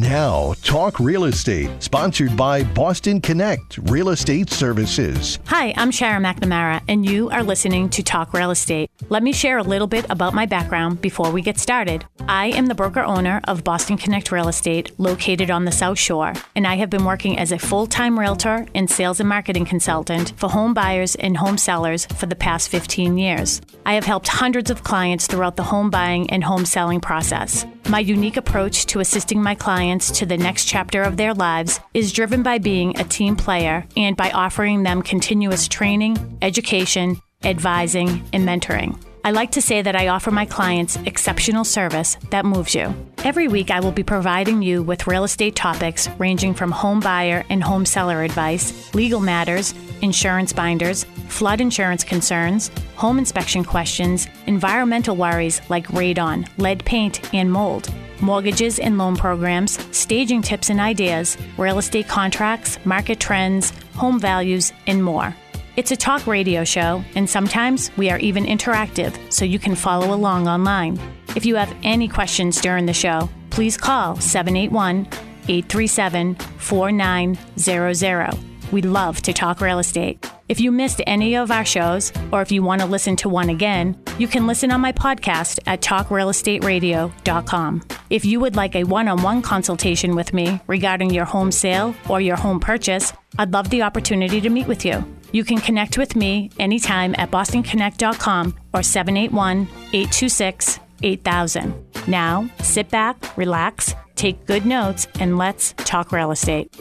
Now, Talk Real Estate, sponsored by Boston Connect Real Estate Services. Hi, I'm Sharon McNamara, and you are listening to Talk Real Estate. Let me share a little bit about my background before we get started. I am the broker owner of Boston Connect Real Estate, located on the South Shore, and I have been working as a full time realtor and sales and marketing consultant for home buyers and home sellers for the past 15 years. I have helped hundreds of clients throughout the home buying and home selling process. My unique approach to assisting my clients to the next chapter of their lives is driven by being a team player and by offering them continuous training, education, advising, and mentoring. I like to say that I offer my clients exceptional service that moves you. Every week, I will be providing you with real estate topics ranging from home buyer and home seller advice, legal matters, insurance binders, flood insurance concerns, home inspection questions, environmental worries like radon, lead paint, and mold, mortgages and loan programs, staging tips and ideas, real estate contracts, market trends, home values, and more. It's a talk radio show, and sometimes we are even interactive so you can follow along online. If you have any questions during the show, please call 781 837 4900. We love to talk real estate. If you missed any of our shows, or if you want to listen to one again, you can listen on my podcast at talkrealestateradio.com. If you would like a one on one consultation with me regarding your home sale or your home purchase, I'd love the opportunity to meet with you. You can connect with me anytime at bostonconnect.com or 781 826 8000. Now, sit back, relax, take good notes, and let's talk real estate.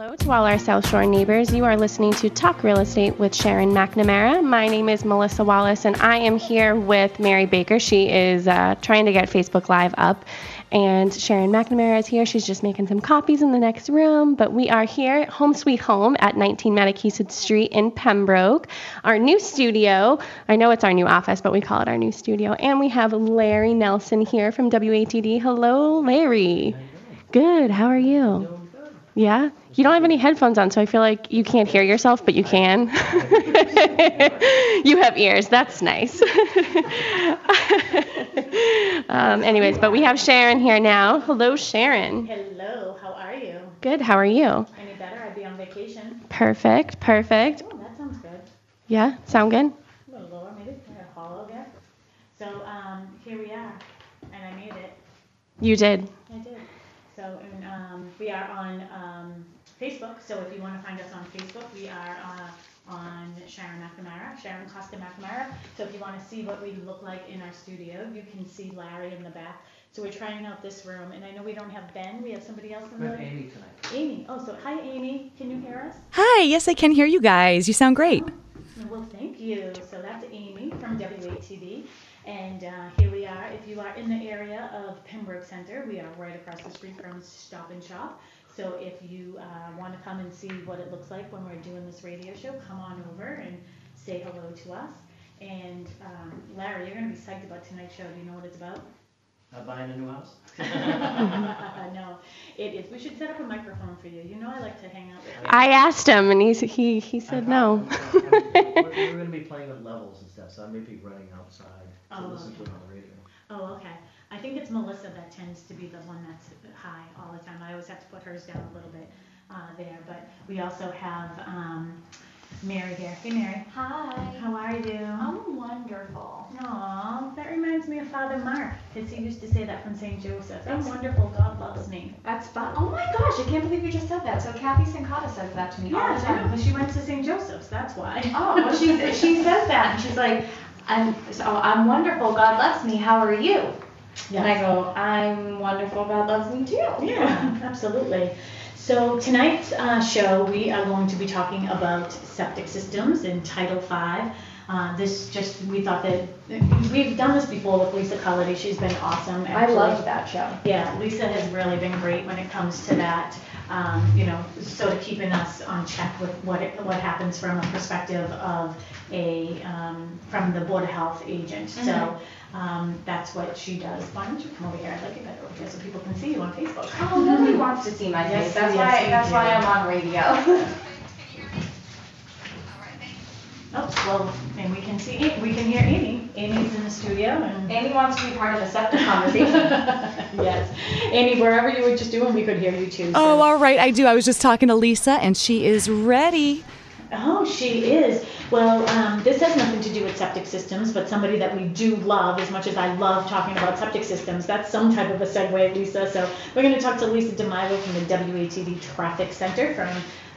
Hello to all our South Shore neighbors. You are listening to Talk Real Estate with Sharon McNamara. My name is Melissa Wallace, and I am here with Mary Baker. She is uh, trying to get Facebook Live up. And Sharon McNamara is here. She's just making some copies in the next room. But we are here, home sweet home at 19 Mattakeesett Street in Pembroke. Our new studio. I know it's our new office, but we call it our new studio. And we have Larry Nelson here from WATD. Hello, Larry. Good. How are you? Yeah? You don't have any headphones on, so I feel like you can't hear yourself, but you can. you have ears. That's nice. um, anyways, but we have Sharon here now. Hello, Sharon. Hello, how are you? Good. How are you? Any better? I'd be on vacation. Perfect. Perfect. Oh, that sounds good. Yeah? Sound good? A little lower, maybe. Of hollow there. So um, here we are, and I made it. You did. I did. So and, um, we are on um, Facebook. So if you want to find us on Facebook, we are uh, on Sharon McNamara, Sharon Costa McNamara. So if you want to see what we look like in our studio, you can see Larry in the back. So we're trying out this room, and I know we don't have Ben. We have somebody else in We the. have Amy tonight. Amy. Oh, so hi, Amy. Can you hear us? Hi, yes, I can hear you guys. You sound great. Well, thank you. So that's Amy from WATD. And uh, here we are. If you are in the area of Pembroke Center, we are right across the street from Stop and Shop. So if you uh, want to come and see what it looks like when we're doing this radio show, come on over and say hello to us. And um, Larry, you're going to be psyched about tonight's show. Do you know what it's about? Not buying a new house? no, it is. We should set up a microphone for you. You know I like to hang out with you. I asked him, and he's, he, he said no. We're, we're gonna be playing with levels and stuff, so I may be running outside to Oh, listen to it okay. on the radio. Oh, okay. I think it's Melissa that tends to be the one that's high all the time. I always have to put hers down a little bit uh, there. But we also have um, Mary here. Hey, Mary. Hi. How are you? I'm wonderful. Aw, that reminds me of Father Mark, because he used to say that from St. Joseph. I'm wonderful, God loves me. That's fun. Oh my gosh, I can't believe you just said that. So Kathy Sincata says that to me all the time. but she went to St. Joseph's, that's why. Oh, well, she she says that, and she's like, I'm so I'm wonderful. God loves me. How are you? And I go, I'm wonderful. God loves me too. Yeah, absolutely. So tonight's uh, show, we are going to be talking about septic systems in Title V. Uh, this just, we thought that, we've done this before with Lisa Cullity. She's been awesome. I loved that show. Yeah, Lisa has really been great when it comes to that. Um, you know, sort of keeping us on check with what it, what happens from a perspective of a um, from the board of health agent. So um, that's what she does. Why don't you come over here? I'd like it better over here so people can see you on Facebook. Oh, nobody wants to see my Yes, face. That's yes, why. we That's do. why I'm on radio. Oh, well, and we can see, we can hear Amy. Amy's in the studio and. Amy wants to be part of the septic conversation. yes. Amy, wherever you were just doing, we could hear you too. so- Oh, all right, I do. I was just talking to Lisa, and she is ready. Oh, she is. Well, um, this has nothing to do with septic systems, but somebody that we do love as much as I love talking about septic systems. That's some type of a segue, Lisa. So we're going to talk to Lisa DeMilo from the WATD Traffic Center from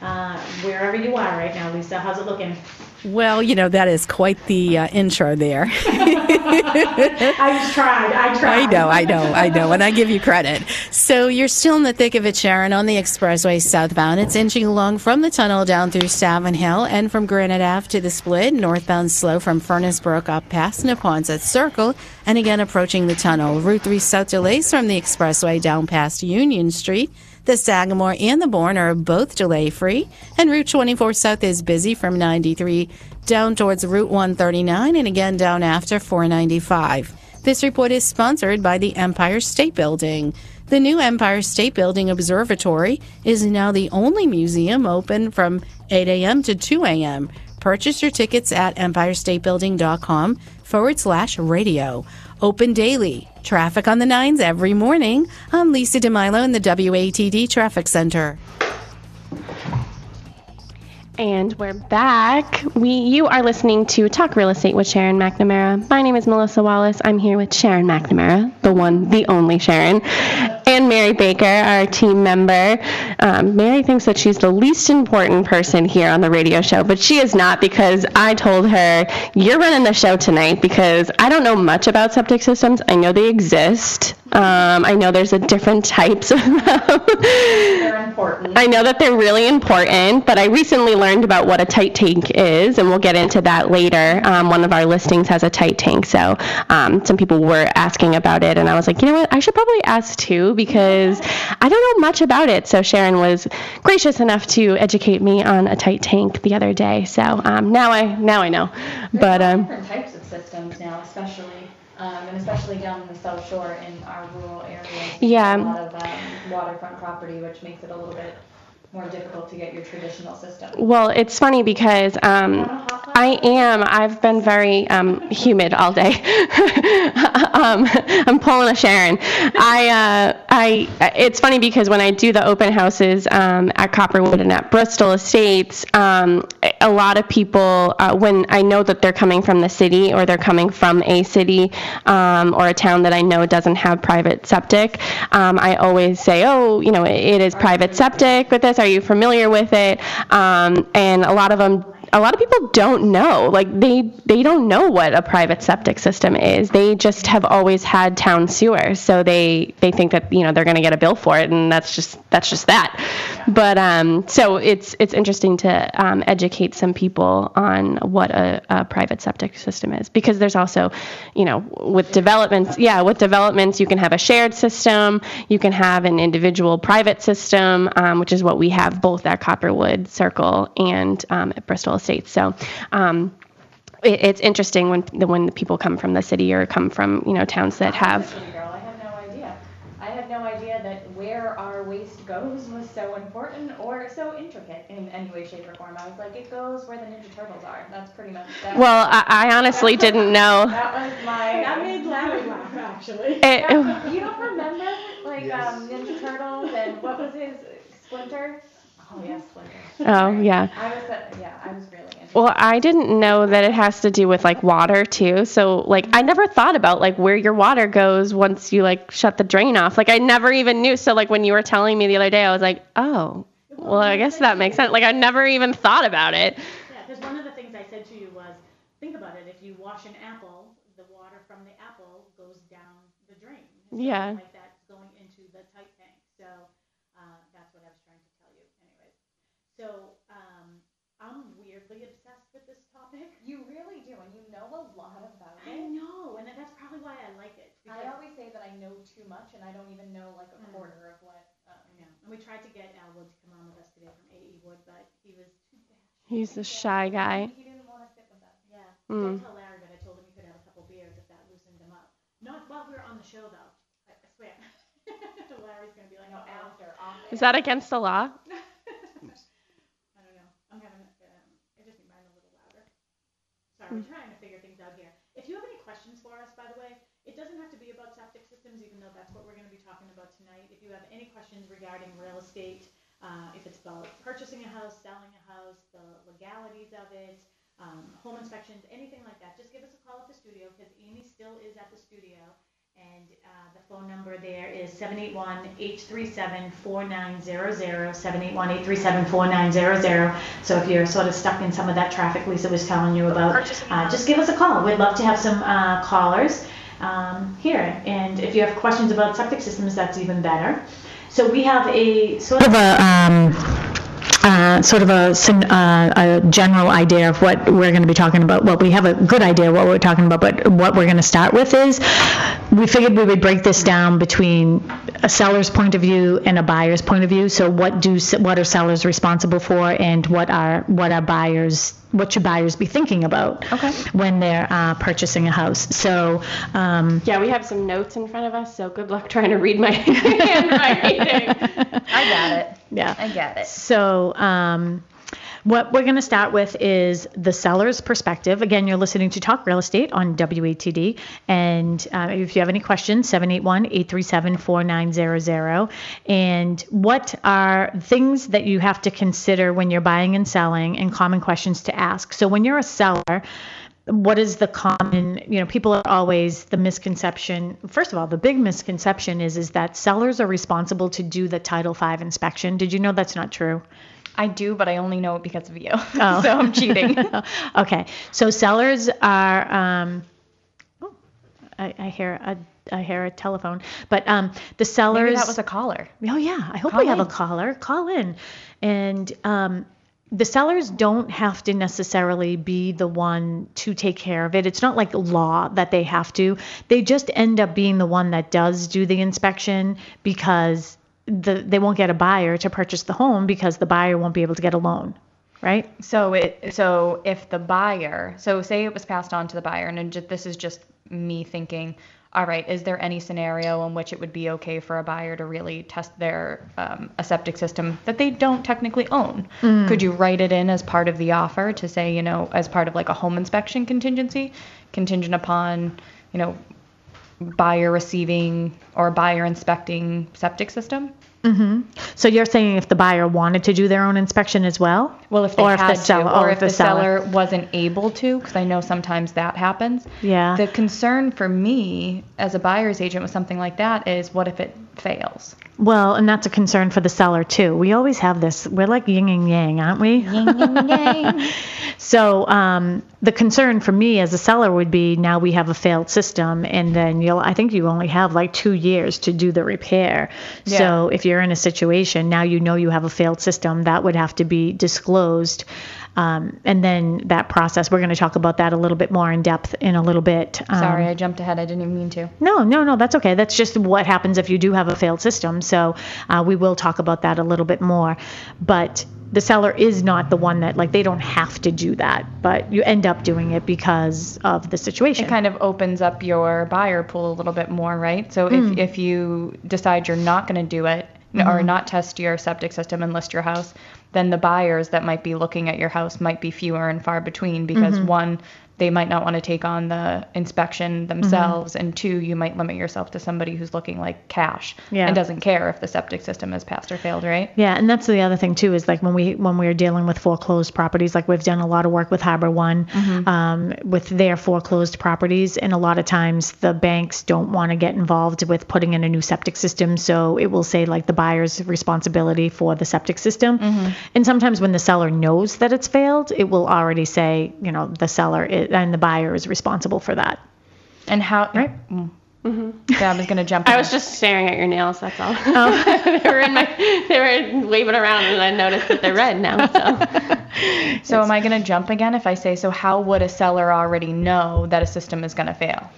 uh, wherever you are right now, Lisa. How's it looking? Well, you know, that is quite the uh, intro there. I tried. I tried. I know, I know, I know, and I give you credit. So you're still in the thick of it, Sharon, on the expressway southbound. It's inching along from the tunnel down through Savin Hill and from Granite Ave to the split, northbound slow from Furnace Brook up past Neponset Circle, and again approaching the tunnel. Route 3 south delays from the expressway down past Union Street. The Sagamore and the Bourne are both delay free, and Route 24 South is busy from 93 down towards Route 139 and again down after 495. This report is sponsored by the Empire State Building. The new Empire State Building Observatory is now the only museum open from 8 a.m. to 2 a.m. Purchase your tickets at empirestatebuilding.com forward slash radio. Open daily. Traffic on the nines every morning. I'm Lisa DeMilo in the WATD Traffic Center. And we're back. We you are listening to Talk Real Estate with Sharon McNamara. My name is Melissa Wallace. I'm here with Sharon McNamara, the one, the only Sharon, and Mary Baker, our team member. Um, Mary thinks that she's the least important person here on the radio show, but she is not because I told her you're running the show tonight because I don't know much about septic systems. I know they exist. Um, I know there's a different types of them. They're important. I know that they're really important, but I recently learned about what a tight tank is, and we'll get into that later. Um, one of our listings has a tight tank, so um, some people were asking about it, and I was like, you know what, I should probably ask too because I don't know much about it. So Sharon was gracious enough to educate me on a tight tank the other day. So um, now I now I know, but There's um, different types of systems now, especially, um, and especially down in the South Shore in our rural areas. Yeah. A lot of um, waterfront property, which makes it a little bit more difficult to get your traditional system. Well, it's funny because um, I am. I've been very um, humid all day. um, I'm pulling a Sharon. I, uh, I. It's funny because when I do the open houses um, at Copperwood and at Bristol Estates, um, a lot of people, uh, when I know that they're coming from the city or they're coming from a city um, or a town that I know doesn't have private septic, um, I always say, oh, you know, it, it is private septic with this. Are you familiar with it? Um, and a lot of them a lot of people don't know. Like they they don't know what a private septic system is. They just have always had town sewers so they they think that you know they're going to get a bill for it and that's just that's just that. But um so it's it's interesting to um, educate some people on what a, a private septic system is. Because there's also you know with developments yeah with developments you can have a shared system. You can have an individual private system um, which is what we have both at copperwood circle and um, at bristol estates so um, it, it's interesting when the when the people come from the city or come from you know towns that have girl, I had no idea. I had no idea that where our waste goes was so important or so intricate in any way, shape, or form. I was like, it goes where the Ninja Turtles are. That's pretty much that. well i, I honestly didn't know that was my. That made Larry laugh, actually. it, you don't remember like um, Ninja Turtles and what was his Splinter? Oh yeah, oh yeah I was uh, yeah, I was really into. Well, I didn't know that it has to do with like water too. So like I never thought about like where your water goes once you like shut the drain off. Like I never even knew. So like when you were telling me the other day, I was like, "Oh, well, I guess that makes sense." Like I never even thought about it. Yeah, because one of the things I said to you was, think about it. If you wash an apple, the water from the apple goes down the drain. So Yeah. Like that's going into the tight tank. So uh, that's what I was trying to tell you. Anyways, so um, I'm weirdly obsessed with this topic. You really do, and you know a lot about I it. know, and that's probably why I. I always say that I know too much, and I don't even know like a Mm. quarter of what. Um, I know. And we tried to get Al Wood to come on with us today from AE Wood, but he was too bashful. He's the shy guy. He didn't want to sit with us. Yeah. Mm. Don't tell Larry, but I told him he could have a couple beers if that loosened him up. Not while we were on the show, though. I, I swear. Larry's gonna be like, No, "Uh-oh." after, off. Is that against the law? I don't know. I'm having, um, I just need mine a little louder. Sorry, we're trying to figure things out here. If you have any questions for us, by the way, it doesn't have to be about septic systems. even though that's what we're going to be talking about tonight. If you have any questions regarding real estate, uh, if it's about purchasing a house, selling a house, the legalities of it, um, home inspections, anything like that, just give us a call at the studio because Amy still is at the studio. And uh, the phone number there is 781-837-4900, 781-837-4900. So if you're sort of stuck in some of that traffic Lisa was telling you about, uh, just give us a call. We'd love to have some uh, callers um, here. And if you have questions about septic systems, that's even better. So we have a sort of a um, uh, sort of a, uh, a general idea of what we're going to be talking about. Well, we have a good idea what we're talking about, but what we're going to start with is we figured we would break this down between a seller's point of view and a buyer's point of view. So what do what are sellers responsible for, and what are what are buyers what should buyers be thinking about Okay. when they're uh, purchasing a house? So. Um, Yeah, we have some notes in front of us, so good luck trying to read my handwriting. I got it. yeah. I get it. So, um, what we're going to start with is the seller's perspective. Again, you're listening to Talk Real Estate on WATD. And uh, if you have any questions, 781 837 4900. And what are things that you have to consider when you're buying and selling, and common questions to ask? So, when you're a seller, what is the common you know people are always the misconception first of all the big misconception is is that sellers are responsible to do the title 5 inspection did you know that's not true I do, but I only know it because of you. Oh. so I'm cheating. okay so sellers are um oh, I, I hear a I hear a telephone, but um, the sellers. Maybe that was a caller. Oh yeah, I hope Call we have a caller. Call in, and um, the sellers don't have to necessarily be the one to take care of it. It's not like law that they have to. They just end up being the one that does do the inspection because the they won't get a buyer to purchase the home because the buyer won't be able to get a loan, right? So it so if the buyer, so say it was passed on to the buyer, and this is just me thinking, all right, is there any scenario in which it would be okay for a buyer to really test their um, a septic system that they don't technically own? Could you write it in as part of the offer to say, you know, as part of like a home inspection contingency, contingent upon, you know, buyer receiving or buyer inspecting septic system? So you're saying if the buyer wanted to do their own inspection as well? Well, if they or had if the seller, to, or or if the seller wasn't able to, because I know sometimes that happens. Yeah. The concern for me as a buyer's agent with something like that is what if it fails? Well, and that's a concern for the seller too. We always have this. We're like yin and yang, aren't we? Yin yin yang. So um, the concern for me as a seller would be now we have a failed system, and then you'll. I think you only have like two years to do the repair. Yeah. So if you're in a situation now, you know you have a failed system that would have to be disclosed. Um, and then that process, we're going to talk about that a little bit more in depth in a little bit. Um, Sorry, I jumped ahead. I didn't even mean to. no, no, no, that's okay. That's just what happens if you do have a failed system. So uh, we will talk about that a little bit more. But the seller is not the one that, like, they don't have to do that, but you end up doing it because of the situation. It kind of opens up your buyer pool a little bit more, right? So Hmm. if, if you decide you're not going to do it or Mm-hmm. not test your septic system and list your house, then the buyers that might be looking at your house might be fewer and far between because Mm-hmm. one, they might not want to take on the inspection mm-hmm. themselves, and two, you might limit yourself to somebody who's looking like cash Yeah. and doesn't care if the septic system has passed or failed, right? Yeah, and that's the other thing too is like when we when we're dealing with foreclosed properties, like we've done a lot of work with Harbor One mm-hmm. um, with their foreclosed properties, and a lot of times the banks don't want to get involved with putting in a new septic system, so it will say like the buyer's responsibility for the septic system, mm-hmm. and sometimes when the seller knows that it's failed, it will already say you know the seller is, and the buyer is responsible for that. And how, right? Mm. Mm-hmm. Yeah, I was going to jump I in. was just staring at your nails. That's all. Oh. they were in my. They were waving around, and I noticed that they're red now. So. So am I going to jump again if I say, so how would a seller already know that a system is going to fail?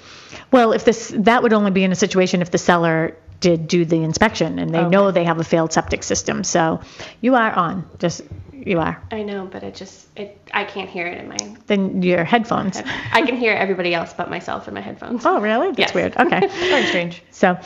Well, if this that would only be in a situation if the seller did do the inspection and they know they have a failed septic system. So you are on. Just You are. I know, but it just it I can't hear it in my. Then your headphones. I can hear everybody else but myself in my headphones. Oh, really? That's Yes. weird. Okay. Very strange. So,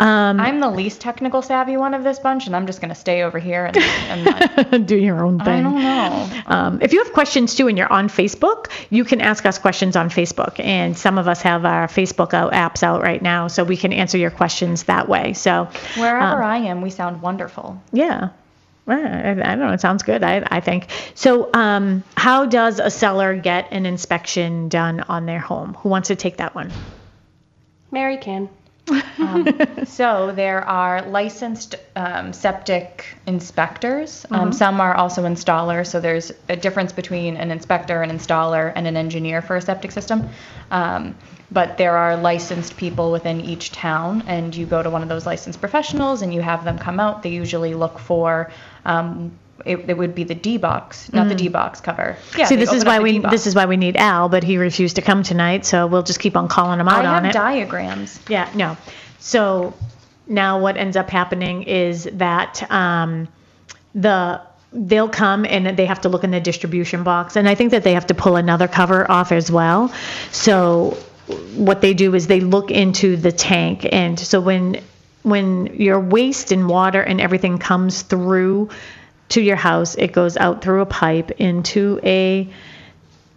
um, I'm the least technical savvy one of this bunch, and I'm just gonna stay over here and, and not, do your own thing. I don't know. Um, if you have questions too and you're on Facebook, you can ask us questions on Facebook. And some of us have our Facebook out, apps out right now, so we can answer your questions that way. So, Wherever um, I am, we sound wonderful. yeah. Well, I, I don't know. It sounds good. I, I think. So, um, how does a seller get an inspection done on their home? Who wants to take that one? Mary can. So there are licensed um, septic inspectors. Mm-hmm. Um, some are also installers. So there's a difference between an inspector, an installer, and an engineer for a septic system. Um, but there are licensed people within each town, and you go to one of those licensed professionals and you have them come out. They usually look for. Um, it, it would be the D box, not the D box cover. Yeah, Mm. See, this is why we D-box. this is why we need Al, but he refused to come tonight, so we'll just keep on calling him out I on have it. diagrams. Yeah, no. So now what ends up happening is that um, the they'll come and they have to look in the distribution box, and I think that they have to pull another cover off as well. So what they do is they look into the tank, and so when when your waste and water and everything comes through to your house, it goes out through a pipe into a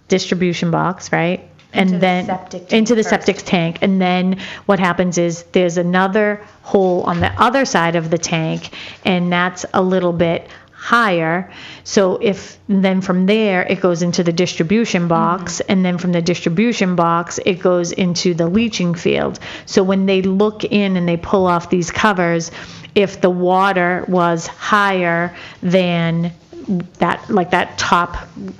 distribution box, right? And Into the then tank into the first. septic tank. And then what happens is there's another hole on the other side of the tank, and that's a little bit higher. So if then from there it goes into the distribution box, mm-hmm. and then from the distribution box it goes into the leaching field. So when they look in and they pull off these covers, if the water was higher than that like that top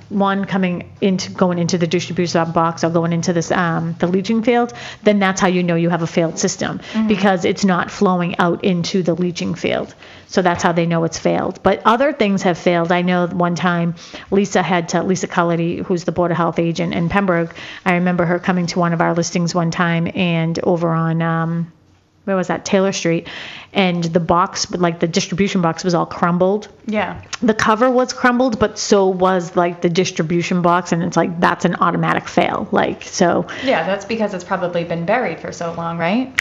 one coming into going into the distribution box or going into this um, the leaching field, then that's how you know you have a failed system because it's not flowing out into the leaching field. So that's how they know it's failed. But other things have failed. I know one time Lisa had to Lisa Cullity, who's the Board of Health agent in Pembroke. I remember her coming to one of our listings one time and over on um, where was that Taylor Street, and the box like the distribution box was all crumbled Yeah. the cover was crumbled, but so was like the distribution box, and it's like that's an automatic fail. Like so, Yeah, that's because it's probably been buried for so long, right?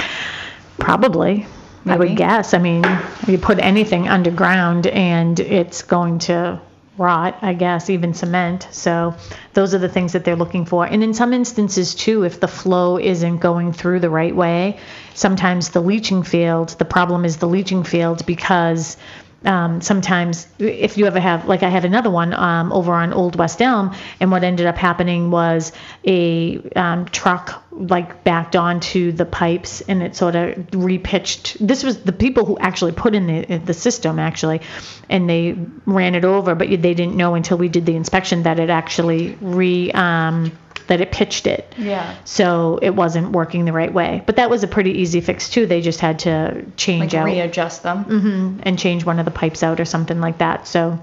probably. I would guess. I mean, you put anything underground and it's going to rot, I guess, even cement. So those are the things that they're looking for. And in some instances, too, if the flow isn't going through the right way, sometimes the leaching field, the problem is the leaching field because um, sometimes if you ever have like i had another one um, over on old west elm and what ended up happening was a um, truck like backed onto the pipes and it sort of repitched. This was the people who actually put in the, the system actually and they ran it over but they didn't know until we did the inspection that it actually re um, that it pitched it Yeah. so it wasn't working the right way but that was a pretty easy fix too they just had to change Like out readjust them. hmm and change one of the pipes out or something like that. So,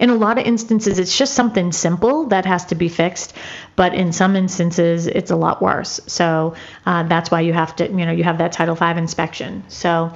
in a lot of instances, it's just something simple that has to be fixed, but in some instances, it's a lot worse. So uh, that's why you have to, you know, you have that Title V inspection. So.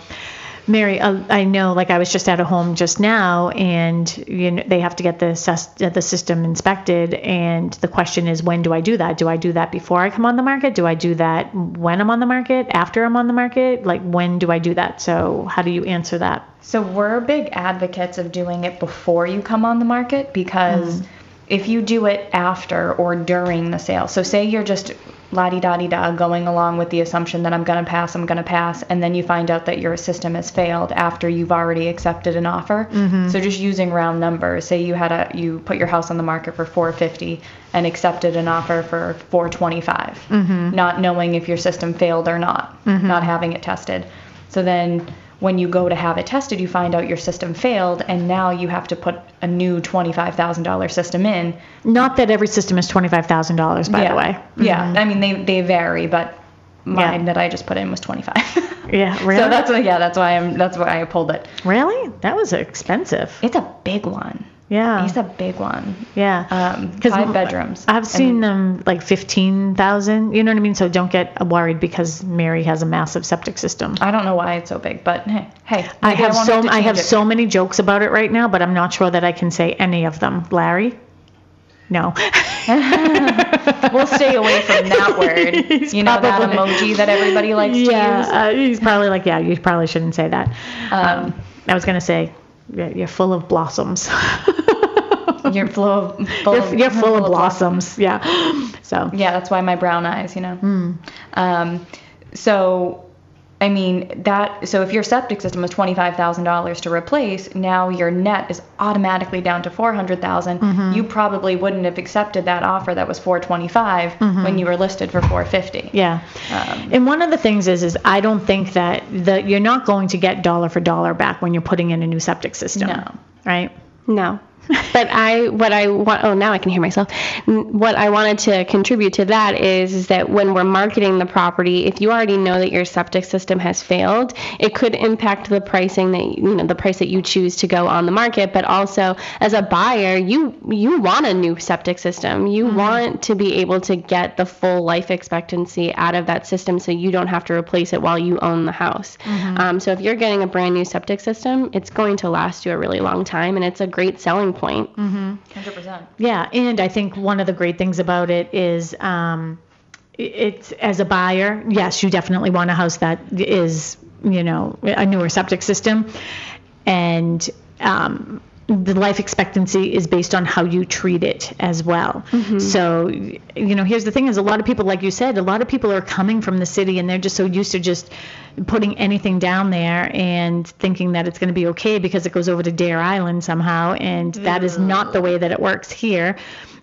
Mary, uh, I know, like I was just at a home just now, and you know they have to get the sus- the system inspected, and the question is, when do I do that? Do I do that before I come on the market? Do I do that when I'm on the market? After I'm on the market? Like when do I do that? So how do you answer that? So we're big advocates of doing it before you come on the market because if you do it after or during the sale, so say you're just la di da di da going along with the assumption that I'm going to pass, I'm going to pass, and then you find out that your system has failed after you've already accepted an offer. Mm-hmm. So just using round numbers, say you had a you put your house on the market for 450 and accepted an offer for 425, mm-hmm. not knowing if your system failed or not, mm-hmm. not having it tested. So then when you go to have it tested, you find out your system failed, and now you have to put a new $25,000 system in. Not that every system is twenty five thousand dollars, by yeah. the way. Yeah, mm-hmm. I mean they they vary, but mine Yeah. that I just put in was 25. Yeah, really. So that's why yeah, that's why I'm that's why I pulled it. really that was expensive. It's a big one. Yeah. He's a big one. Yeah. Um, five bedrooms. I've seen them like 15,000, you know what I mean? So don't get worried because Mary has a massive septic system. I don't know why it's so big, but hey, hey. I have won't so to I have it. so many jokes about it right now, but I'm not sure that I can say any of them. Larry? No. We'll stay away from that word. you know that emoji that everybody likes to use. yeah, uh, he's probably like, yeah, you probably shouldn't say that. Um, I was gonna say, you're, you're full of blossoms. You're full of, full you're, you're full of blossoms. Yeah. So. Yeah, that's why my brown eyes, you know. Hmm. Um, so, I mean that. So if your septic system was twenty five thousand dollars to replace, now your net is automatically down to 400,000. Mm-hmm. You probably wouldn't have accepted that offer that was four twenty five when you were listed for four fifty. Mm-hmm. Yeah. Um, and one of the things is, is I don't think that the you're not going to get dollar for dollar back when you're putting in a new septic system. No. Right. No. But I, what I want, oh, now I can hear myself. What I wanted to contribute to that is, is that when we're marketing the property, if you already know that your septic system has failed, it could impact the pricing that, you know, the price that you choose to go on the market. But also, as a buyer, you, you want a new septic system. You want to be able to get the full life expectancy out of that system so you don't have to replace it while you own the house. Um, so if you're getting a brand new septic system, it's going to last you a really long time and it's a great selling point. Hundred percent. Yeah, and I think one of the great things about it is um, it's as a buyer, yes, you definitely want a house that is, you know, a newer septic system, and um, the life expectancy is based on how you treat it as well. So, you know, here's the thing: is a lot of people, like you said, a lot of people are coming from the city and they're just so used to just putting anything down there and thinking that it's going to be okay because it goes over to Deer Island somehow, and that is not the way that it works here.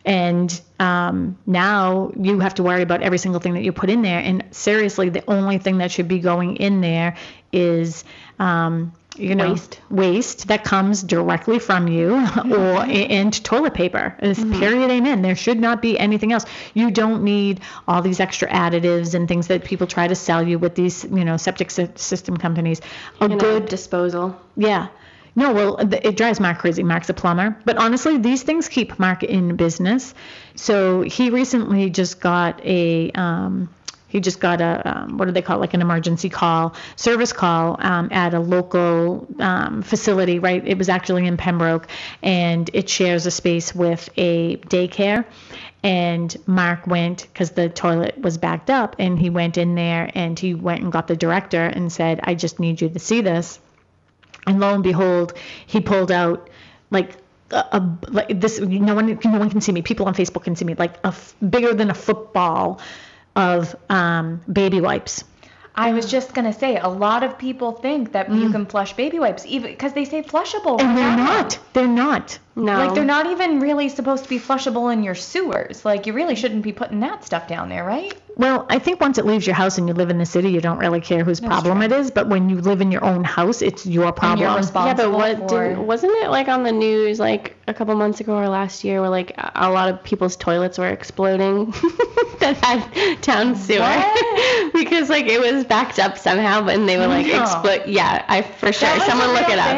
And um, now you have to worry about every single thing that you put in there. And seriously, the only thing that should be going in there is, um, you know, Waste. waste that comes directly from you, or and toilet paper. Is period. Amen. There should not be anything else. You don't need all these extra additives and things that people try to sell you with these, you know, septic sy- system companies. A And a good disposal. yeah. No, well, it drives Mark crazy. Mark's a plumber. But honestly, these things keep Mark in business. So he recently just got a, um, he just got a, um, what do they call it, like an emergency call, service call um, at a local um, facility, right? It was actually in Pembroke, and it shares a space with a daycare. And Mark went because the toilet was backed up, and he went in there and he went and got the director and said, I just need you to see this. And lo and behold, he pulled out like a, a like this. No one, no one can see me. People on Facebook can see me. Like a bigger than a football of um, baby wipes. I was just gonna say, a lot of people think that you can flush baby wipes, even because they say flushable. And they're not. They're not. No. Like they're not even really supposed to be flushable in your sewers. Like you really shouldn't be putting that stuff down there, right? Well, I think once it leaves your house and you live in the city, you don't really care whose problem it is. But when you live in your own house, it's your problem. you're Yeah, but what for. did, wasn't it like on the news like a couple months ago or last year where like a a lot of people's toilets were exploding that had town sewer because like it was backed up somehow, but and they were like No. explode. Yeah, I for sure. That was a Someone look it up.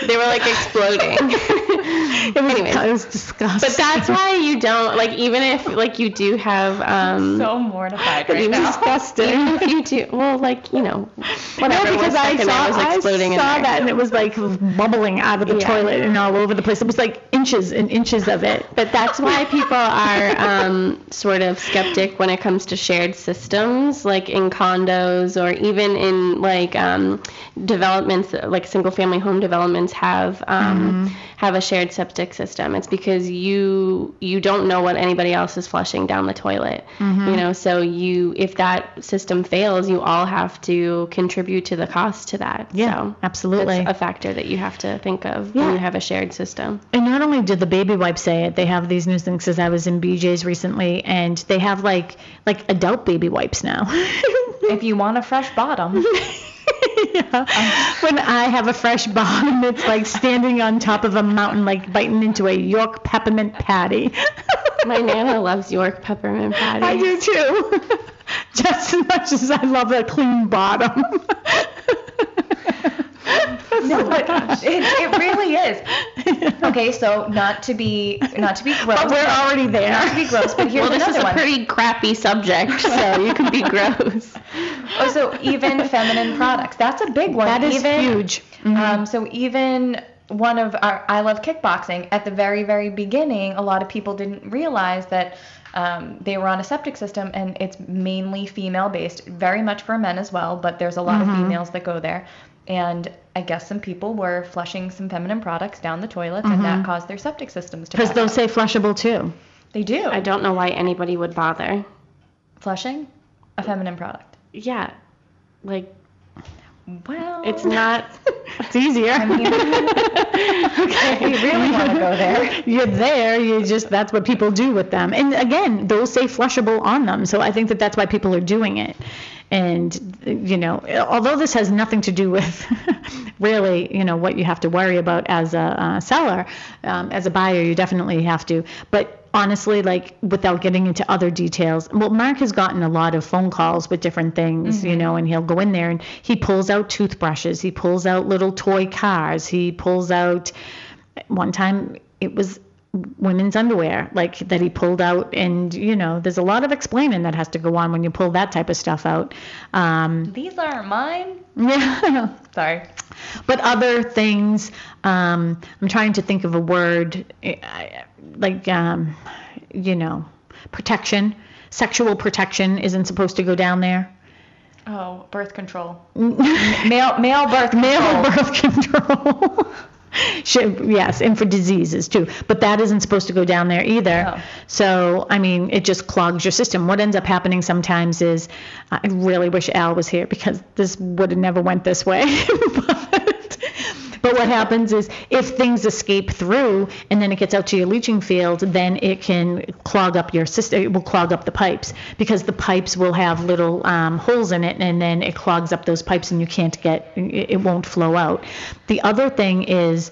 thing? They were like exploding. it was, Anyways. it was disgusting. But that's why you don't like even if like you do have um so mortified right now. disgusting. you do well like you know whatever No, because I saw, was exploding I saw that and it was like bubbling out of the Yeah. toilet and all over the place. It was like inches and inches of it. But that's why people are um, sort of skeptic when it comes to shared systems, like in condos or even in like um, developments, like single-family home developments have um, have a shared septic system. It's because you you don't know what anybody else is flushing down the toilet, mm-hmm. you know. So you if that system fails, you all have to contribute to the cost to that. Yeah, so absolutely. That's a factor that you have to think of Yeah. when you have a shared system. And not only did the baby wipes say it, they have these new things. Because I was in BJ's recently, and they have like like adult baby wipes now. if you want a fresh bottom, yeah. When I have a fresh bottom, it's like standing on top of a mountain, like biting into a York peppermint patty. My nana loves York peppermint patty. I do too. Just as much as I love a clean bottom. no, but it, it really is. okay, so not to be not to be gross. But we're already there. Not to be gross, but here's well, this another is a one. pretty crappy subject, so you can be gross. Oh, so even feminine products. That's a big one. That is even, huge. Um, so even one of our I love kickboxing at the very very beginning, a lot of people didn't realize that um, they were on a septic system and it's mainly female based, very much for men as well, but there's a lot of females that go there. And I guess some people were flushing some feminine products down the toilets, and that caused their septic systems to Because they'll say flushable too. They do. I don't know why anybody would bother. Flushing a feminine product. Yeah, like Well, it's not. It's easier. I mean, okay, you really want to go there. You're there. You just that's what people do with them. And again, those say flushable on them. So I think that that's why people are doing it. And you know, although this has nothing to do with really, you know, what you have to worry about as a uh, seller, um, as a buyer, you definitely have to. But honestly, like without getting into other details, well, Mark has gotten a lot of phone calls with different things, you know, and he'll go in there and he pulls out toothbrushes, he pulls out little toy cars, he pulls out. One time it was women's underwear like that he pulled out and you know there's a lot of explaining that has to go on when you pull that type of stuff out um These aren't mine. yeah Sorry. but other things um i'm trying to think of a word eh, like um you know protection sexual protection isn't supposed to go down there Oh, birth control. male male birth male birth control Should, yes, and for diseases too. But that isn't supposed to go down there either. Oh. So, I mean, it just clogs your system. What ends up happening sometimes is, I really wish Al was here because this would have never went this way. but, but what happens is, if things escape through and then it gets out to your leaching field, then it can clog up your system. It will clog up the pipes because the pipes will have little um, holes in it, and then it clogs up those pipes, and you can't get. It it won't flow out. The other thing is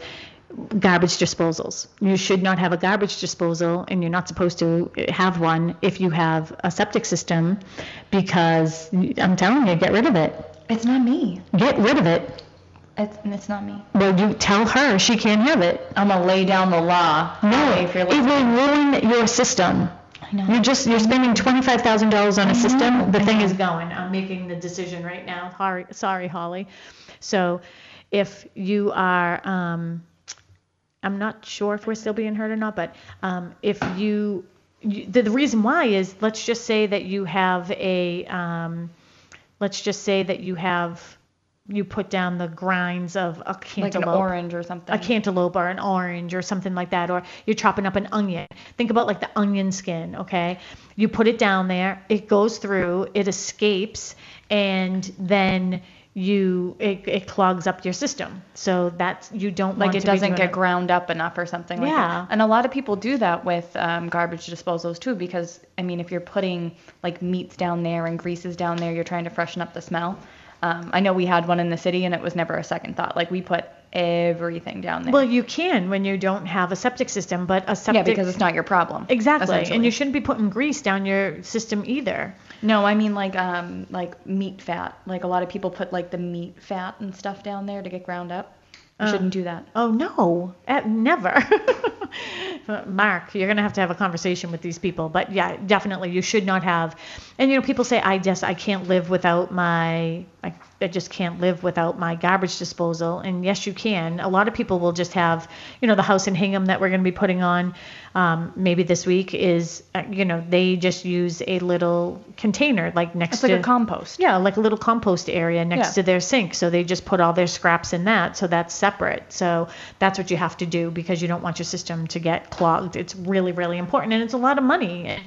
garbage disposals. You should not have a garbage disposal, and you're not supposed to have one if you have a septic system, because I'm telling you, get rid of it. It's not me. Get rid of it. It's it's not me. Well, you tell her she can't have it. I'm gonna lay down the law. No, if you're it listening. will ruin your system. I know. You're just you're spending twenty five thousand dollars on a system. The I thing know. is going. I'm making the decision right now. Sorry, sorry, Holly. So, if you are, um, I'm not sure if we're still being heard or not, but um, if you, you the, the reason why is let's just say that you have a, um, let's just say that you have, you put down the grinds of a like cantaloupe an orange or something. a cantaloupe or an orange or something like that, or you're chopping up an onion. Think about like the onion skin, okay? You put it down there, it goes through, it escapes, and then you it, it clogs up your system. So that's you don't like it doesn't get it. ground up enough or something like Yeah. that. And a lot of people do that with um, garbage disposals too, because I mean, if you're putting like meats down there and greases down there, you're trying to freshen up the smell. Um, I know we had one in the city, and it was never a second thought. Like we put everything down there. Well, you can when you don't have a septic system, but a septic yeah, because it's not your problem. exactly, and you shouldn't be putting grease down your system either. No, I mean like um like meat fat. Like a lot of people put like the meat fat and stuff down there to get ground up. You Uh. shouldn't do that. Oh no, eh, never. Mark, you're gonna have to have a conversation with these people. But yeah, definitely, you should not have. And you know, people say I just I can't live without my I, I just can't live without my garbage disposal. And yes, you can. A lot of people will just have you know the house in Hingham that we're gonna be putting on um, maybe this week is uh, you know they just use a little container like next It's like to a compost. yeah, like a little compost area next Yeah. to their sink. So they just put all their scraps in that. So that's separate. So that's what you have to do because you don't want your system to get clogged. It's really, really important. And it's a lot of money.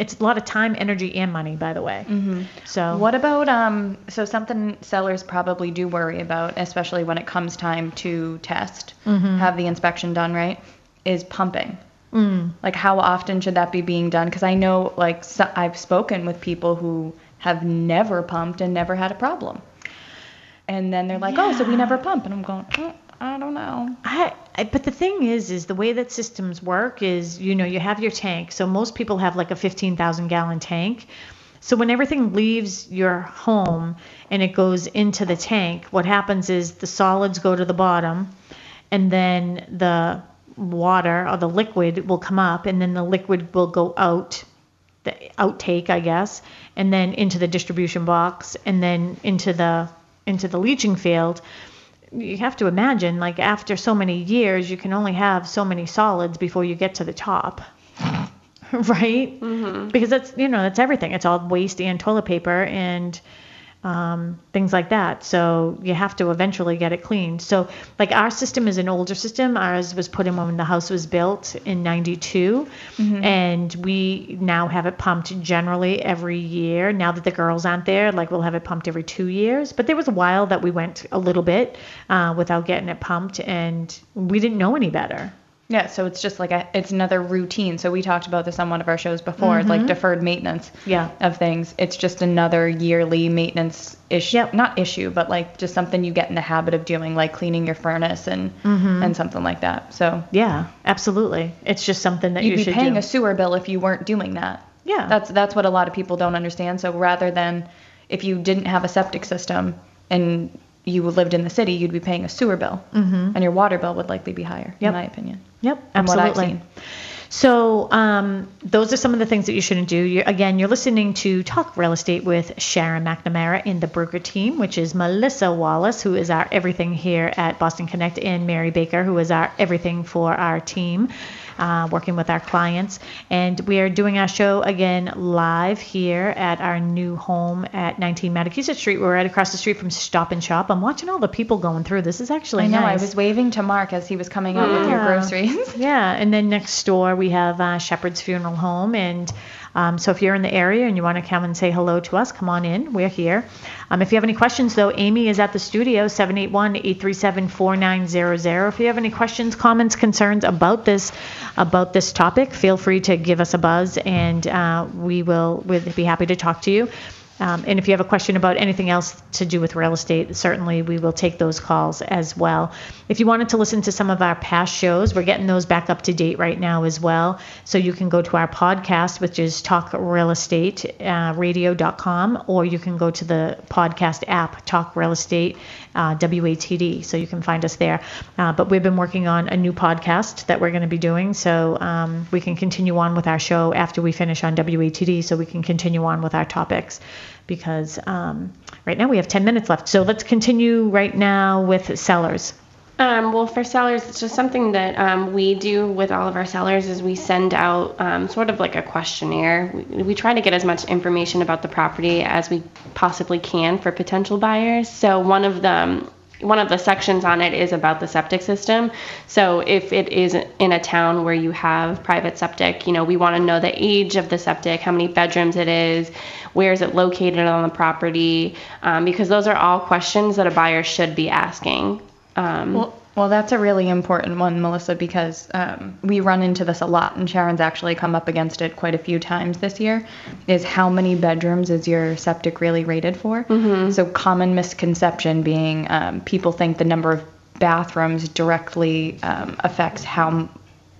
It's a lot of time, energy, and money, by the way. Mm-hmm. So What about um so something sellers probably do worry about, especially when it comes time to test, Mm-hmm. have the inspection done, right? Is pumping. Mm. Like how often should that be being done? Because I know like so, I've spoken with people who have never pumped and never had a problem. And then they're like, "Oh, so we never pump." And I'm going, "Mm, "I don't know." I, I, but the thing is, is the way that systems work is, you know, you have your tank. So most people have like a 15,000 gallon tank. So when everything leaves your home and it goes into the tank, what happens is the solids go to the bottom, and then the water or the liquid will come up, and then the liquid will go out, the outtake, I guess, and then into the distribution box, and then into the into the leaching field. You have to imagine, like after so many years, you can only have so many solids before you get to the top. right? Mm-hmm. Because that's you know that's everything. It's all waste and toilet paper and um, things like that. So you have to eventually get it cleaned. So like our system is an older system. Ours was put in when the house was built in '92, mm-hmm. and we now have it pumped generally every year. Now that the girls aren't there, like we'll have it pumped every two years. But there was a while that we went a little bit uh, without getting it pumped, and we didn't know any better. Yeah, so it's just like a, it's another routine. So we talked about this on one of our shows before, mm-hmm. like deferred maintenance yeah. of things. It's just another yearly maintenance issue, yep. not issue, but like just something you get in the habit of doing, like cleaning your furnace and mm-hmm. and something like that. So yeah, absolutely. It's just something that you'd you be paying do. a sewer bill if you weren't doing that. Yeah, that's that's what a lot of people don't understand. So rather than if you didn't have a septic system and you lived in the city, you'd be paying a sewer bill, mm-hmm. and your water bill would likely be higher, yep. in my opinion. Yep, absolutely. So um, those are some of the things that you shouldn't do. You're, again, you're listening to Talk Real Estate with Sharon McNamara in the broker team, which is Melissa Wallace, who is our everything here at Boston Connect, and Mary Baker, who is our everything for our team uh, working with our clients. And we are doing our show again live here at our new home at 19 Mattakeesett Street. We're right across the street from Stop and Shop. I'm watching all the people going through. This is actually I know. Nice. I was waving to Mark as he was coming out yeah. with your groceries. yeah. And then next door we have uh, Shepherd's Funeral Home and um, so if you're in the area and you want to come and say hello to us, come on in. We're here. Um, if you have any questions, though, Amy is at the studio, 781-837-4900. If you have any questions, comments, concerns about this about this topic, feel free to give us a buzz, and uh, we will we'll be happy to talk to you. Um, and if you have a question about anything else to do with real estate, certainly we will take those calls as well. If you wanted to listen to some of our past shows, we're getting those back up to date right now as well. So you can go to our podcast, which is talkrealestateRadio.com, uh, or you can go to the podcast app, Talk Real Estate uh, WATD. So you can find us there. Uh, but we've been working on a new podcast that we're going to be doing. So um, we can continue on with our show after we finish on WATD so we can continue on with our topics because um, right now we have 10 minutes left. So let's continue right now with sellers. Um, well, for sellers, it's just something that um, we do with all of our sellers is we send out um, sort of like a questionnaire. We, we, try to get as much information about the property as we possibly can for potential buyers. So one of them one of the sections on it is about the septic system. So if it is in a town where you have private septic, you know, we want to know the age of the septic, how many bedrooms it is, where is it located on the property, um, because those are all questions that a buyer should be asking. Um, well, well, that's a really important one, Melissa, because um, we run into this a lot, and Sharon's actually come up against it quite a few times this year. Is how many bedrooms is your septic really rated for? Mm-hmm. So, common misconception being um, people think the number of bathrooms directly um, affects how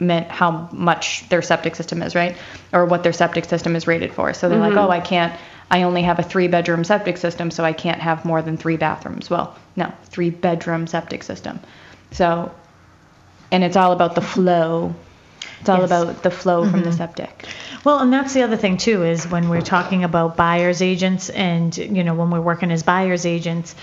meant how much their septic system is, right? Or what their septic system is rated for. So they're mm-hmm. like, oh, I can't, I only have a three bedroom septic system, so I can't have more than three bathrooms. Well, no, three bedroom septic system. So, and it's all about the flow. It's all yes. about the flow mm-hmm. from the mm-hmm. septic. Well, and that's the other thing too is when we're talking about buyers agents and you know when we're working as buyers agents,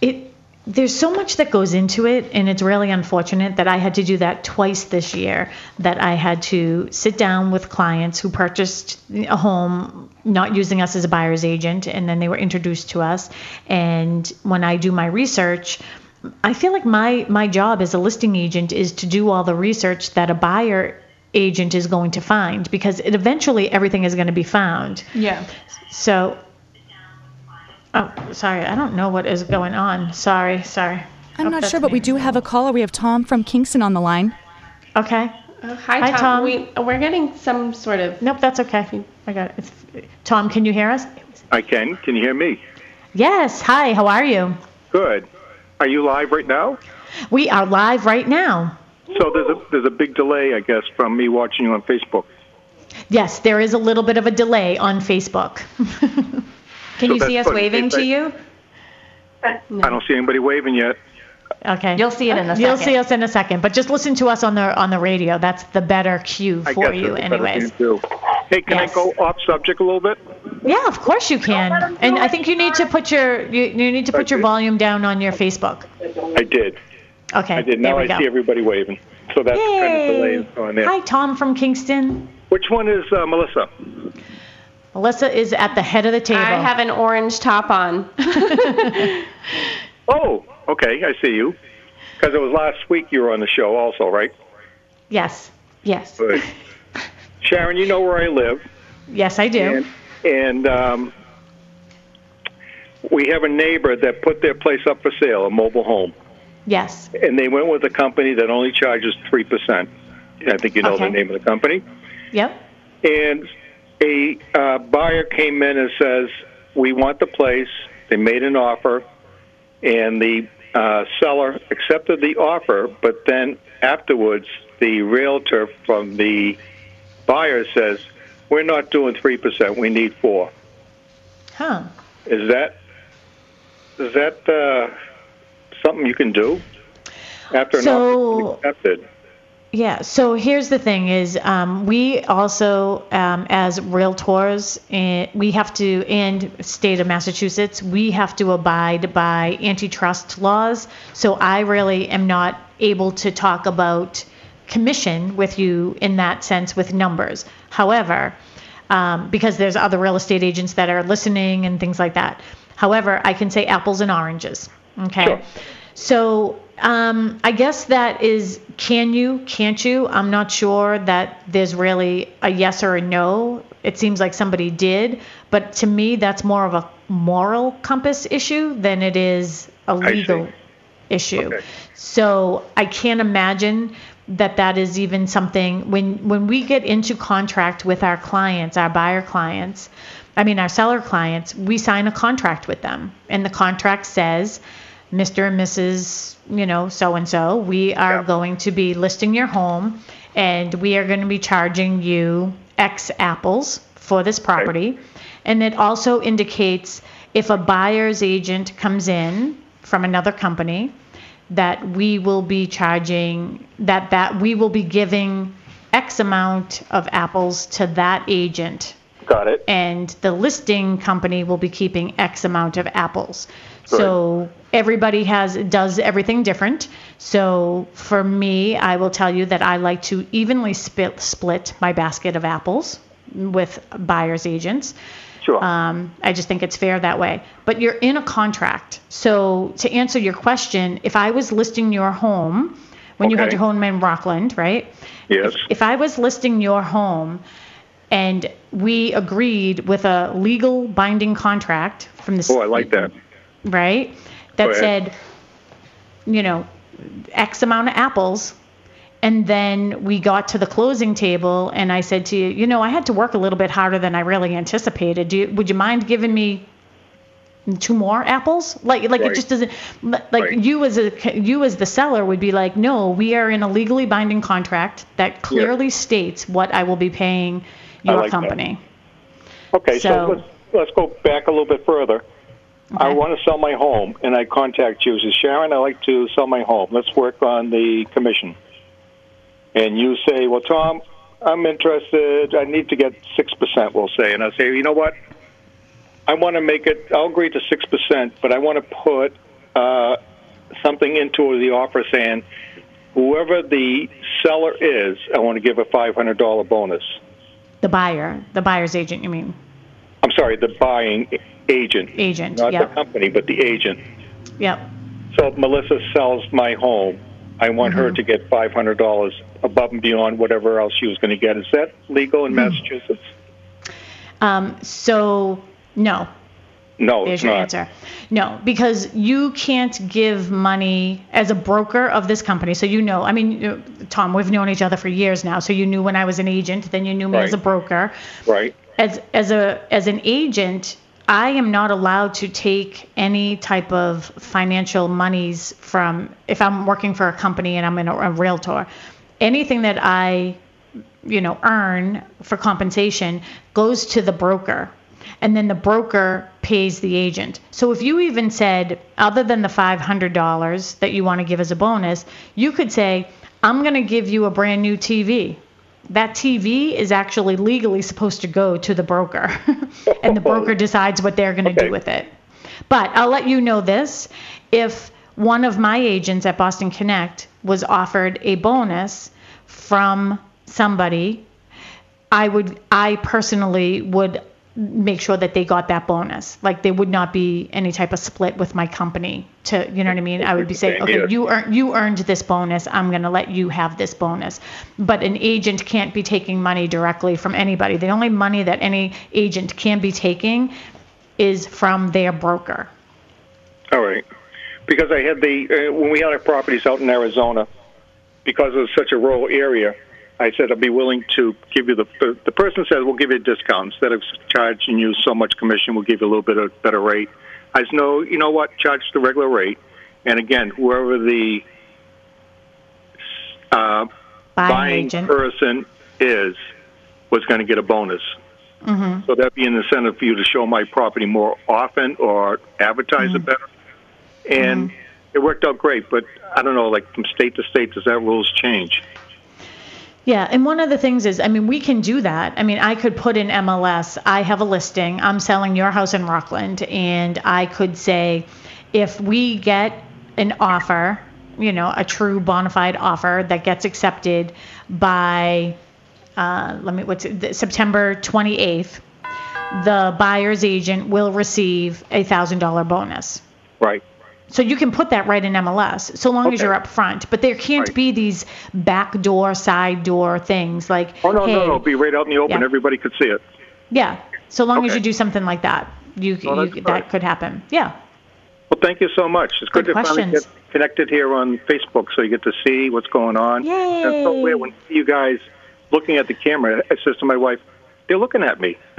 it there's so much that goes into it and it's really unfortunate that I had to do that twice this year that I had to sit down with clients who purchased a home not using us as a buyer's agent and then they were introduced to us and when I do my research I feel like my my job as a listing agent is to do all the research that a buyer agent is going to find because it, eventually everything is going to be found. Yeah. So Oh, sorry. I don't know what is going on. Sorry, sorry. I'm not sure, but we do have a caller. We have Tom from Kingston on the line. Okay. Uh, hi, hi, Tom. Tom. We, we're getting some sort of. Nope, that's okay. I got it. It's, Tom, can you hear us? I can. Can you hear me? Yes. Hi. How are you? Good. Are you live right now? We are live right now. So there's a there's a big delay, I guess, from me watching you on Facebook. Yes, there is a little bit of a delay on Facebook. Can so you see us waving to you? No. I don't see anybody waving yet. Okay. You'll see it in a You'll second. see us in a second, but just listen to us on the on the radio. That's the better cue I for guess you, that's anyways. thing to. Hey, can Yes. I go off subject a little bit? Yeah, of course you can. And I think you need to put your you, you need to put your volume down on your Facebook. I did. Okay. I did. There Now we I go. see everybody waving. So that's kind of delayed on there. Hi, Tom from Kingston. Which one is uh, Melissa? Melissa is at the head of the table. I have an orange top on. Oh, okay. I see you. Because it was last week you were on the show also, right? Yes. Yes. Good. Sharon, you know where I live. Yes, I do. And, and um, we have a neighbor that put their place up for sale, a mobile home. Yes. And they went with a company that only charges 3%. I think you know the name of the company. Yep. And a uh, buyer came in and says, "We want the place." They made an offer, and the uh, seller accepted the offer. But then afterwards, the realtor from the buyer says, "We're not doing three percent. We need four. Huh. Is that is that uh, something you can do after an So- is accepted? Yeah. So here's the thing: is um, we also, um, as realtors, eh, we have to, and state of Massachusetts, we have to abide by antitrust laws. So I really am not able to talk about commission with you in that sense with numbers. However, um, because there's other real estate agents that are listening and things like that. However, I can say apples and oranges. Okay. So um, I guess that is can you, can't you? I'm not sure that there's really a yes or a no. It seems like somebody did, but to me, that's more of a moral compass issue than it is a legal issue. Okay. So I can't imagine that that is even something when when we get into contract with our clients, our buyer clients, I mean our seller clients, we sign a contract with them, and the contract says, Mr. and Mrs. You know, so and so, we are going to be listing your home, and we are going to be charging you X apples for this property, and it also indicates if a buyer's agent comes in from another company that we will be charging that that we will be giving x amount of apples to that agent. Got it. and the listing company will be keeping x amount of apples. So everybody has does everything different. So for me i will tell you that i like to evenly split split my basket of apples with buyers agents Sure. um, I just think it's fair that way. But you're in a contract. So to answer your question, if I was listing your home when you had your home in Rockland, right? Yes. If I was listing your home and we agreed with a legal binding contract from the Oh, I like that. right? That said, you know, X amount of apples. And then we got to the closing table, and I said to you, you know, I had to work a little bit harder than I really anticipated. Do you, would you mind giving me two more apples? Like, like Right. it just doesn't. Like Right. you as a you as the seller would be like, no, we are in a legally binding contract that clearly states what I will be paying your like that. company. Okay, so, So- let's let's go back a little bit further. I want to sell my home, and I contact you. Says Sharon, I like to sell my home. Let's work on the commission. And you say, well, Tom, I'm interested. I need to get six percent. We'll say, and I say, you know what? I want to make it. I'll agree to six percent, but I want to put uh, something into the offer saying, whoever the seller is, I want to give a five hundred dollar bonus. The buyer, the buyer's agent, you mean? I'm sorry, the buying agent. Agent, Not yep. the company, but the agent. Yep. So if Melissa sells my home, I want her Mm-hmm. to get $500 above and beyond whatever else she was going to get. Is that legal in Hmm. Massachusetts? Um, so no, No, there's it's your not. answer. No, because you can't give money as a broker of this company. So you know, I mean, Tom, we've known each other for years now. So you knew when I was an agent, then you knew me as a broker. Right. As as a as an agent, I am not allowed to take any type of financial monies from if I'm working for a company and I'm in a, a realtor. Anything that I you know earn for compensation goes to the broker and then the broker pays the agent. So if you even said, other than the $500 that you want to give as a bonus, you could say, I'm going to give you a brand new TV. That TV is actually legally supposed to go to the broker, and the broker decides what they're going to do with it. But I'll let you know this if one of my agents at Boston Connect was offered a bonus from somebody, I would, I personally would make sure that they got that bonus. Like there would not be any type of split with my company to, you know what I mean? I would be saying, okay, you earned you earned this bonus. I'm going to let you have this bonus. But an agent can't be taking money directly from anybody. The only money that any agent can be taking is from their broker. All right. Because I had the uh, when we had our properties out in Arizona, because it was such a rural area, I said I'd be willing to give you the the, person said we'll give you a discount instead of charging you so much commission, we'll give you a little bit of better rate. I said no, you know what, charge the regular rate, and again, whoever the uh, Buying buying agent. person is was going to get a bonus. Mm-hmm. So that'd be an incentive for you to show my property more often or advertise Mm-hmm. it better. And it worked out great, but I don't know, like from state to state, does that rules change? Yeah, and one of the things is, I mean, we can do that. I mean, I could put in MLS, I have a listing, I'm selling your house in Rockland, and I could say, if we get an offer, you know, a true bona fide offer that gets accepted by, uh, let me, what's it, September 28th, the buyer's agent will receive a $1,000 bonus. Right. So you can put that right in MLS, so long as you're up front. But there can't be these back door, side door things like, Oh no, hey, no, no! Be right out in the open. Yeah. Everybody could see it. yeah. So long as you do something like that, you, Oh, you that could happen. Yeah. Well, thank you so much. It's good, Good to finally get connected here on Facebook, so you get to see what's going on. Yay. It's so weird when you guys looking at the camera. I says to my wife, "They're looking at me."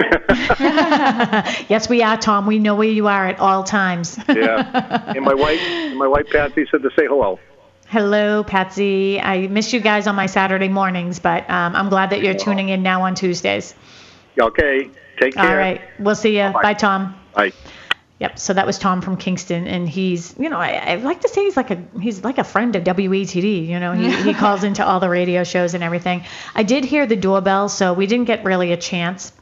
yes, we are, Tom. We know where you are at all times. yeah. And my wife, my wife Patsy said to say hello. Hello, Patsy. I miss you guys on my Saturday mornings, but um, I'm glad that you're tuning in now on Tuesdays. Okay. Take care. All right. We'll see you. Bye, Tom. Bye. Yep. So that was Tom from Kingston, and he's, you know, I, I like to say he's like a he's like a friend of WATD. You know, he he calls into all the radio shows and everything. I did hear the doorbell, so we didn't get really a chance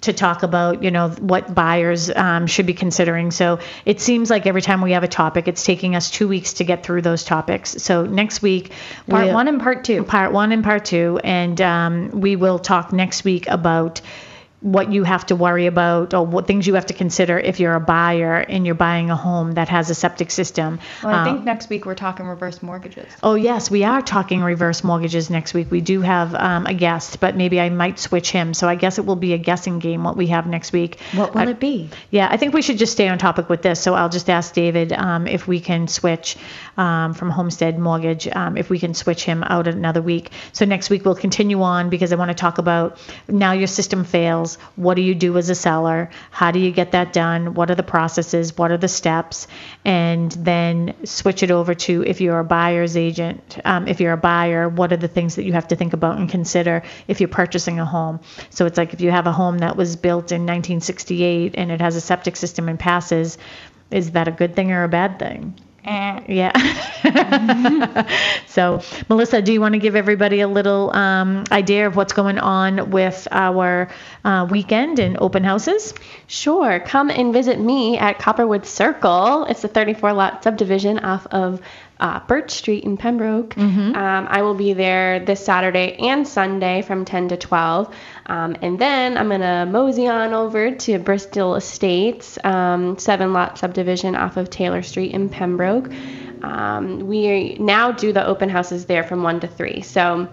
to talk about, you know, what buyers um, should be considering. So it seems like every time we have a topic, it's taking us two weeks to get through those topics. So next week, Part one and part two. part one and part two, and um, we will talk next week about what you have to worry about or what things you have to consider if you're a buyer and you're buying a home that has a septic system. Well, I Um, think next week we're talking reverse mortgages. Oh, yes, we are talking reverse mortgages next week. We do have um, a guest, but maybe I might switch him. So I guess it will be a guessing game what we have next week. What will I- it be? Yeah, I think we should just stay on topic with this. So I'll just ask David um, if we can switch um, from Homestead Mortgage, um, if we can switch him out another week. So next week we'll continue on because I want to talk about now your system fails. What do you do as a seller? How do you get that done? What are the processes? What are the steps? And then switch it over to if you're a buyer's agent, um, if you're a buyer, what are the things that you have to think about and consider if you're purchasing a home? So it's like if you have a home that was built in 1968 and it has a septic system and passes, is that a good thing or a bad thing? Yeah. so, Melissa, do you want to give everybody a little um, idea of what's going on with our uh, weekend and open houses? Sure. Come and visit me at Copperwood Circle. It's a 34 lot subdivision off of uh, Birch Street in Pembroke. Um, I will be there this Saturday and Sunday from 10 to 12. Um, and then I'm going to mosey on over to Bristol Estates, um, seven lot subdivision off of Taylor Street in Pembroke. Um, we now do the open houses there from 1 to 3. So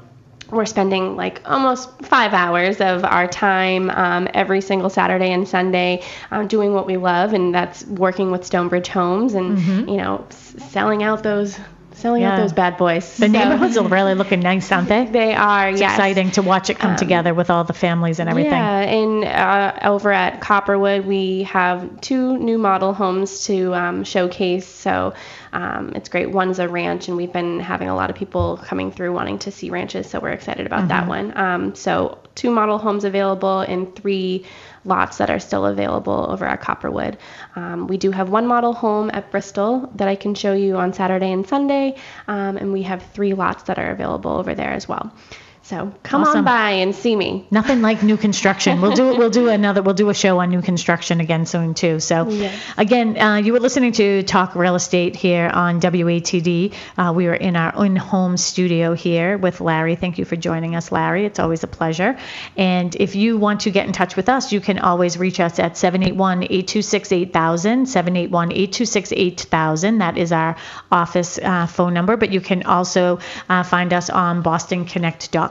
we're spending like almost five hours of our time um, every single Saturday and Sunday um, doing what we love, and that's working with Stonebridge Homes and you know s- selling out those selling out those bad boys. The So- neighborhoods are really looking nice, aren't they? They are. It's yes. exciting to watch it come Um, together with all the families and everything. Yeah, and uh, over at Copperwood, we have two new model homes to um, showcase. So Um, it's great. One's a ranch, and we've been having a lot of people coming through wanting to see ranches, so we're excited about that Mhm. one. Um, so two model homes available and three lots that are still available over at Copperwood. Um, we do have one model home at Bristol that I can show you on Saturday and Sunday, um, and we have three lots that are available over there as well. So come on by and see me. Nothing like new construction. We'll do we'll do another we'll do a show on new construction again soon too. So Yes. again, uh, you were listening to Talk Real Estate here on WATD. Uh, we were in our own home studio here with Larry. Thank you for joining us, Larry. It's always a pleasure. And if you want to get in touch with us, you can always reach us at 781-826-8000, 781-826-8000. That is our office uh, phone number. But you can also uh, find us on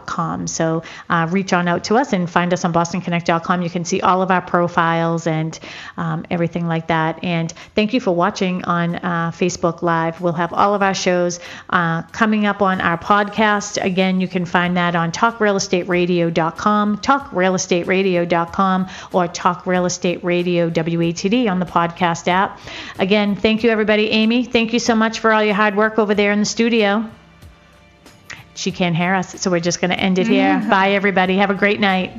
BostonConnect.com. So uh, reach on out to us and find us on BostonConnect.com. You can see all of our profiles and um, everything like that. And thank you for watching on uh, Facebook Live. We'll have all of our shows uh, coming up on our podcast. Again, you can find that on TalkRealEstateRadio.com, TalkRealEstateRadio.com, or Talk Radio WATD on the podcast app. Again, thank you, everybody. Amy, thank you so much for all your hard work over there in the studio. She can't hear us, so we're just going to end it here. Mm-hmm. Bye, everybody. Have a great night.